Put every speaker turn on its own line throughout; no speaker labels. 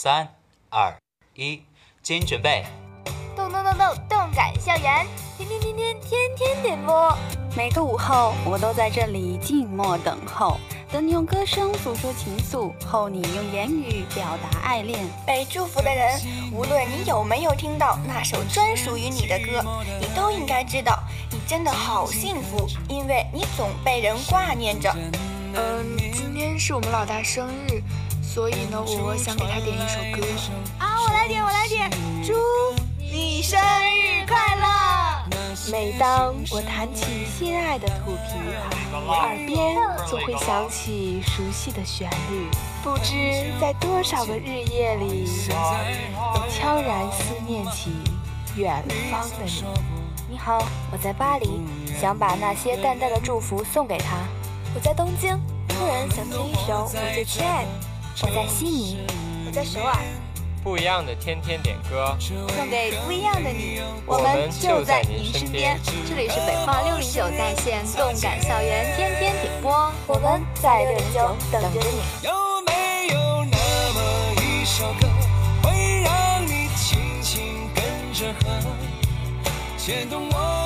三二一，请准备。
动动动动动感校园，天天天天天天点播。
每个午后，我都在这里静默等候，等你用歌声诉说情愫，候你用言语表达爱恋。
被祝福的人，无论你有没有听到那首专属于你的歌，你都应该知道，你真的好幸福，因为你总被人挂念着。
嗯，今天是我们老大生日，所以呢，我想给他点一首歌。
啊，我来点，我来点，祝你生日快乐！
每当我弹起心爱的土琵琶，耳边总会响起熟悉的旋律。不知在多少个日夜里，我悄然思念起远方的你。
你好，我在巴黎，想把那些淡淡的祝福送给他。
我在东京，突然想听一首我最亲爱的。
我在悉尼，
我在首尔。
不一样的天天点歌，
送给不一样的你。
我们就在您身边。
这里是北化六零九在线动感校园天天点播，
我们在六零九等着你。
有没有那么一首歌，会让你轻轻跟着和，牵动我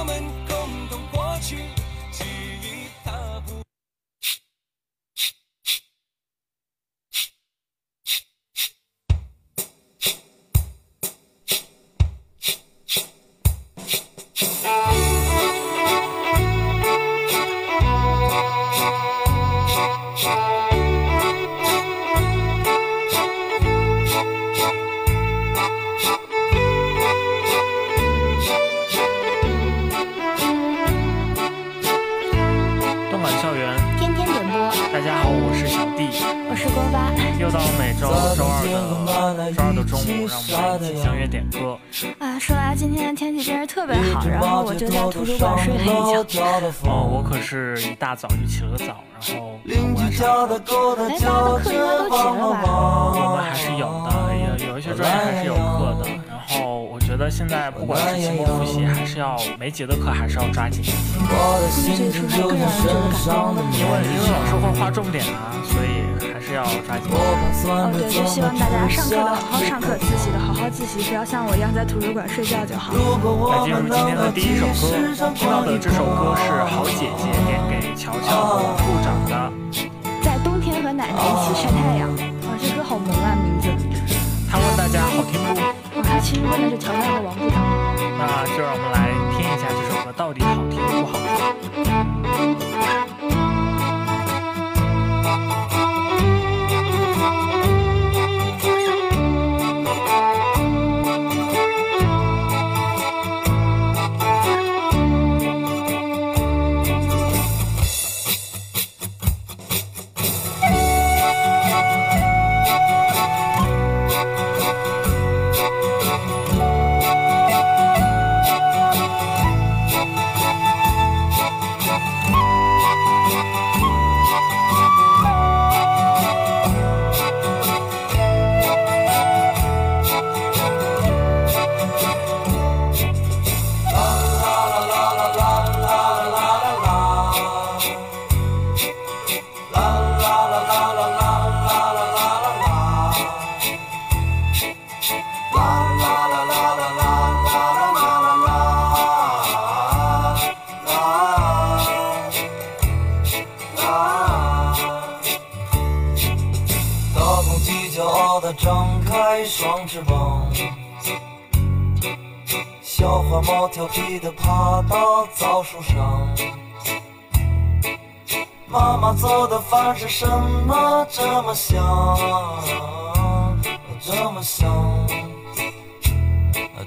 特别好，然后我就在图书馆睡了一觉。
哦，我可是一大早就起了个早，然后
晚上。哎，大家的课应该都结了吧？
我们还是有的，有有一些专业还是有课的。然后我觉得现在不管是期末复习，还是要没结的课，还是要抓紧一些。
这个是更让人觉得感动的。
因为因为老师会划重点啊，所以。是要抓紧。
哦，对，就希望大家上课的好好上课，自习的好好自习，不要像我一样在图书馆睡觉就好。
来进入今天的第一首歌，听到的这首歌是好姐姐点给乔乔和部长的。
在冬天和奶奶一起晒太阳。哇，这歌好萌啊，名字。
他问大家好听不？
哦，他其实问的是乔乔和王部长。
那就让我们来听一下这首歌到底好听不好听。
猫调皮的爬到枣树上，妈妈做的饭是什么这么香？这么香，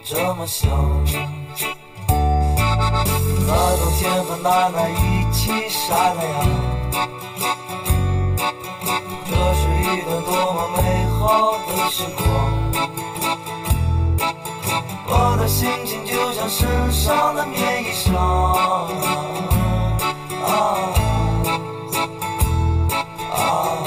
这么香。在冬天和奶奶一起晒太阳，这是一段多么美好的时光。心情就像身上的棉衣裳，啊。
啊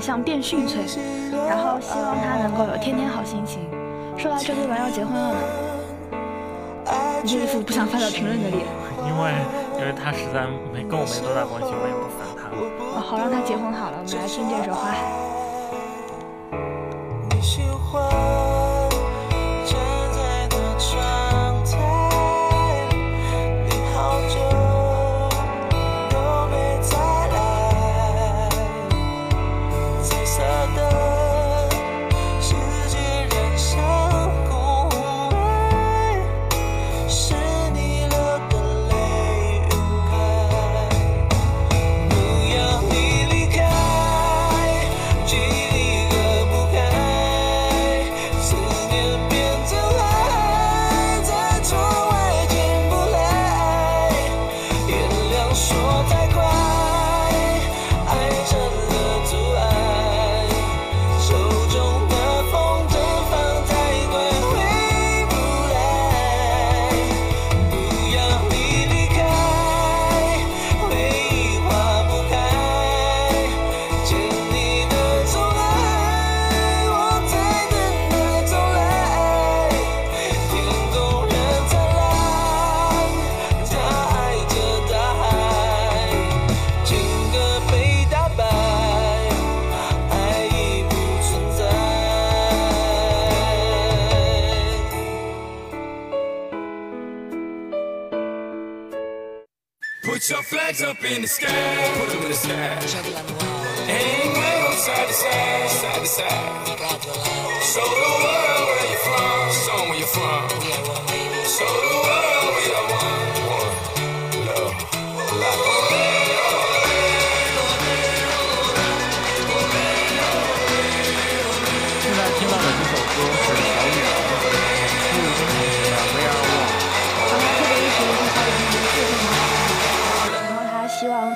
像变逊翠，然后希望他能够有天天好心情。说到这对玩要结婚了呢，你这一副不想发表评论的脸。
因为因为他实在没跟我没多大关系，我也不烦他。
哦，好让他结婚好了，我们来听这首《花海》。
Flags in the sky. Put them in the sky. Hang them side to side, side to side. Show the world where you're from, show where you're from. Show the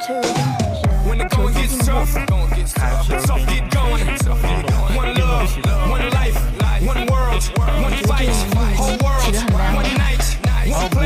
希望崔如晶同学求进进步。
还是比你们更懂运动起的。我觉得这个名字起得很难。哦不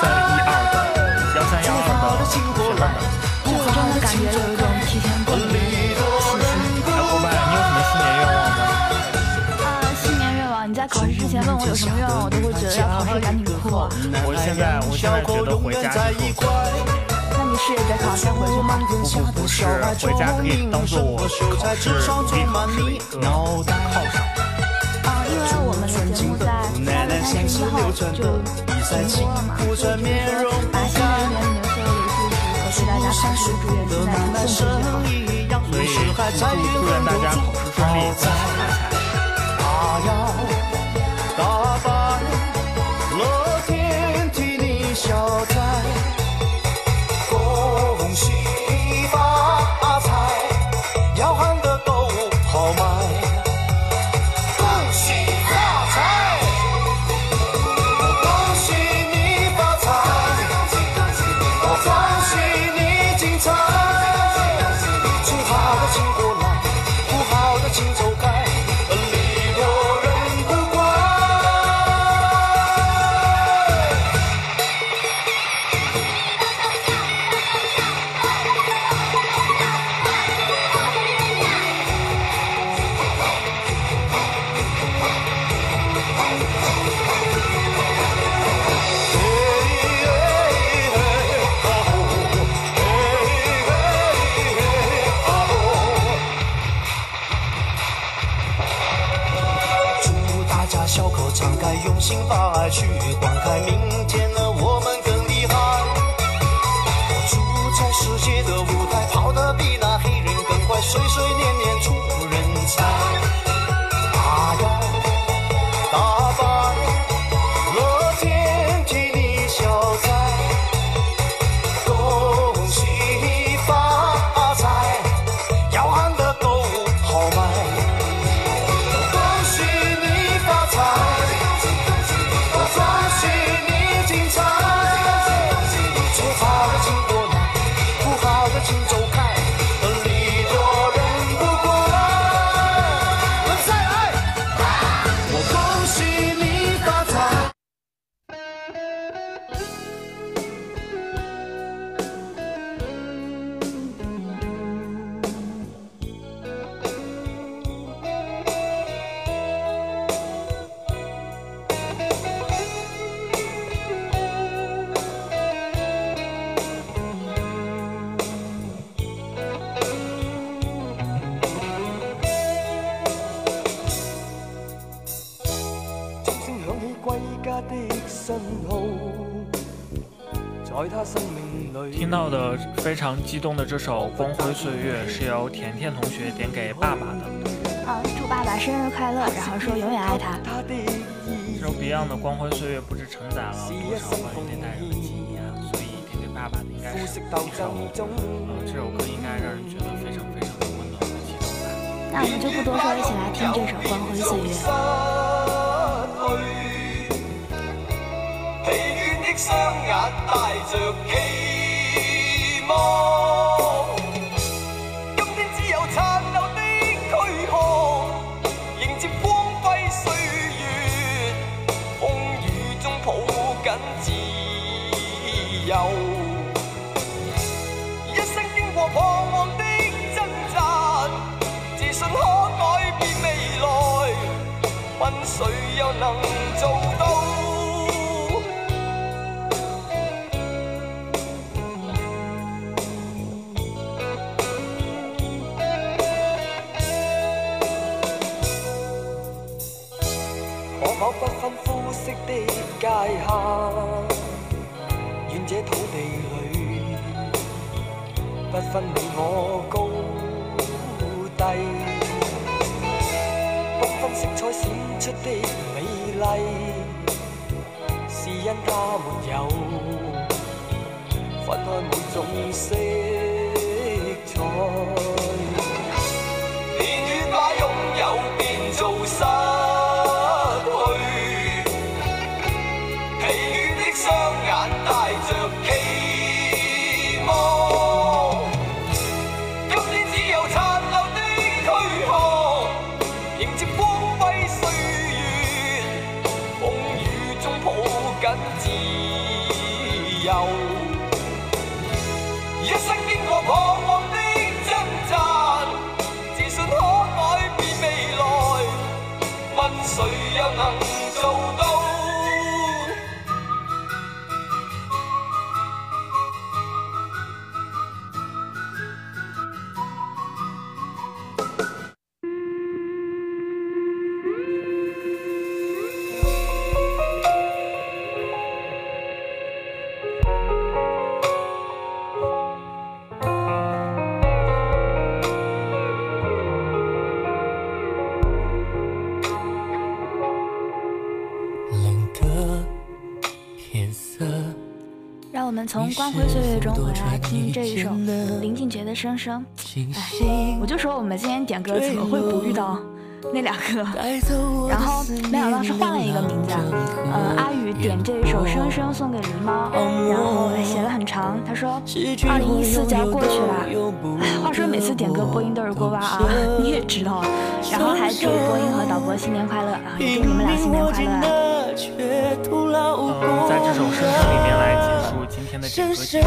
三一二的幺三幺二的学伴们，
这次真的感觉有一种提前过年的气息。
哎，伙伴，你有什么新年愿望吗？
啊，新年愿望，你在考试之前问我有什么愿望，我都会觉得要考试赶紧哭啊。
我现在，我现在觉得回家之后。
那你事业得考先回去吗？
不不不是，回家可以当做我考试努力考试的一个犒赏。
啊，因为我们的节目在三十一号就停播了嘛，所以觉得把新的一年里面所有的祝福和对大家考试的祝愿现在都送出去好。
所以祝祝愿大家考试顺利，岁岁年年出人才。听到的非常激动的这首《光辉岁月》是由甜甜同学点给爸爸的。
啊，祝爸爸生日快乐，然后说永远爱他。
这首 Beyond 的《光辉岁月》不知承载了多少关于那代人的记忆啊！所以点给爸爸的应该是一首，呃，这首歌应该让人觉得非常非常的温暖和激动吧。
那我们就不多说，一起来听这首《光辉岁月》。
的双眼带着期望，今天只有残留的躯壳，迎接光辉岁月，风雨中抱紧自由。一生经过彷徨的挣扎，自信可改变未来，问谁又能做可否不分肤色？的界限，愿这土地里不分你我高低，缤纷色彩闪出的美丽，是因它没有分开每种色彩，
从光辉岁月中回来听这一首林俊杰的《声声》。哎，我就说我们今天点歌怎么会不遇到那两个？然后没想到是换了一个名字。呃，阿宇点这一首《声声》送给狸猫，然后写了很长。他说：“二零一四就要过去了。”话说每次点歌播音都是锅巴啊，你也知道。然后还祝播音和导播新年快乐，啊也祝你们俩新年快乐。
嗯，在这首《声声》里面来结束今天的点歌节
是